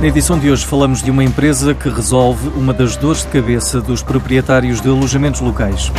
Na edição de hoje falamos de uma empresa que resolve uma das dores de cabeça dos proprietários de alojamentos locais.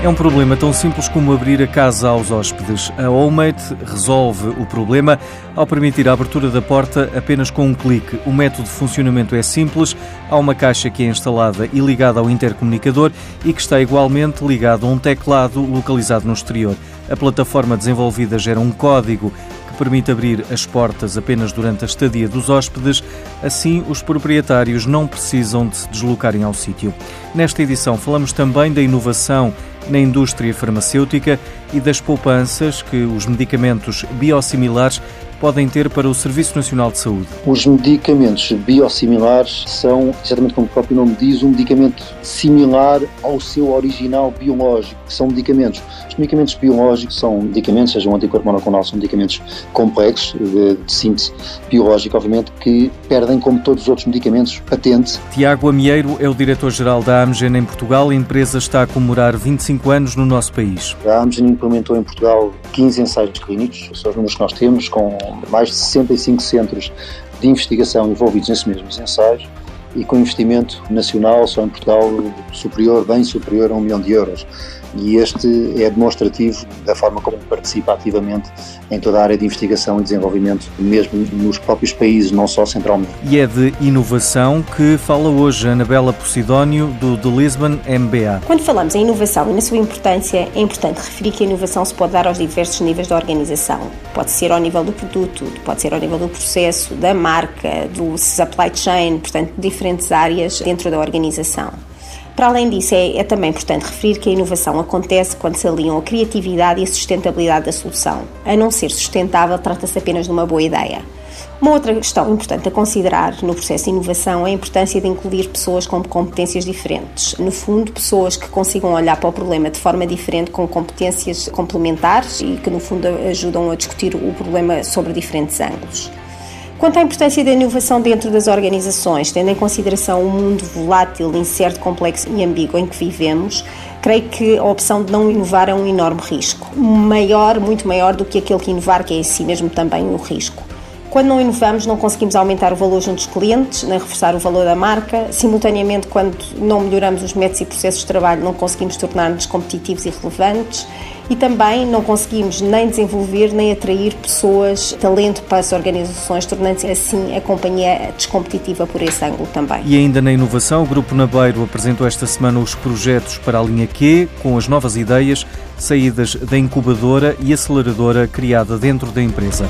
É um problema tão simples como abrir a casa aos hóspedes. A Homemate resolve o problema ao permitir a abertura da porta apenas com um clique. O método de funcionamento é simples. Há uma caixa que é instalada e ligada ao intercomunicador e que está igualmente ligado a um teclado localizado no exterior. A plataforma desenvolvida gera um código permite abrir as portas apenas durante a estadia dos hóspedes, assim os proprietários não precisam de se deslocarem ao sítio. Nesta edição falamos também da inovação na indústria farmacêutica e das poupanças que os medicamentos biosimilares podem ter para o Serviço Nacional de Saúde? Os medicamentos biosimilares são, exatamente como o próprio nome diz, um medicamento similar ao seu original biológico, que são medicamentos. Os medicamentos biológicos são medicamentos, seja um anticorpo monoclonal, são medicamentos complexos, de, de síntese biológica, obviamente, que perdem, como todos os outros medicamentos, patente. Tiago Amieiro é o diretor-geral da Amgen em Portugal. A empresa está a comemorar 25 anos no nosso país. A Amgen implementou em Portugal 15 ensaios clínicos, são os números que nós temos, com mais de 65 centros de investigação envolvidos nesses mesmos ensaios e com investimento nacional só em Portugal superior, bem superior a um milhão de euros e este é demonstrativo da forma como participa ativamente em toda a área de investigação e desenvolvimento, mesmo nos próprios países, não só centralmente. E é de inovação que fala hoje a Anabela Posidónio, do The Lisbon MBA. Quando falamos em inovação e na sua importância, é importante referir que a inovação se pode dar aos diversos níveis da organização. Pode ser ao nível do produto, pode ser ao nível do processo, da marca, do supply chain, portanto, diferentes áreas dentro da organização. Para além disso, é, é, também importante referir que a inovação acontece quando se aliam a criatividade e a sustentabilidade da solução. A não ser sustentável, trata-se apenas de uma boa ideia. Uma outra questão importante a considerar no processo de inovação é a importância de incluir pessoas com competências diferentes. No fundo, pessoas que consigam olhar para o problema de forma diferente, com competências complementares e que, no fundo, ajudam a discutir o problema sobre diferentes ângulos. Quanto à importância da inovação dentro das organizações, tendo em consideração o mundo volátil, incerto, complexo e ambíguo em que vivemos, creio que a opção de não inovar é um enorme risco. Maior, muito maior do que aquele que inovar, que é em si mesmo também um risco. Quando não inovamos, não conseguimos aumentar o valor junto dos clientes, nem reforçar o valor da marca. Simultaneamente, quando não melhoramos os métodos e processos de trabalho, não conseguimos tornar-nos competitivos e relevantes e também não conseguimos nem desenvolver nem atrair pessoas, talento para as organizações, tornando-se assim a companhia descompetitiva por esse ângulo também. E ainda na inovação, o Grupo Nabeiro apresentou esta semana os projetos para a linha Q, com as novas ideias saídas da incubadora e aceleradora criada dentro da empresa.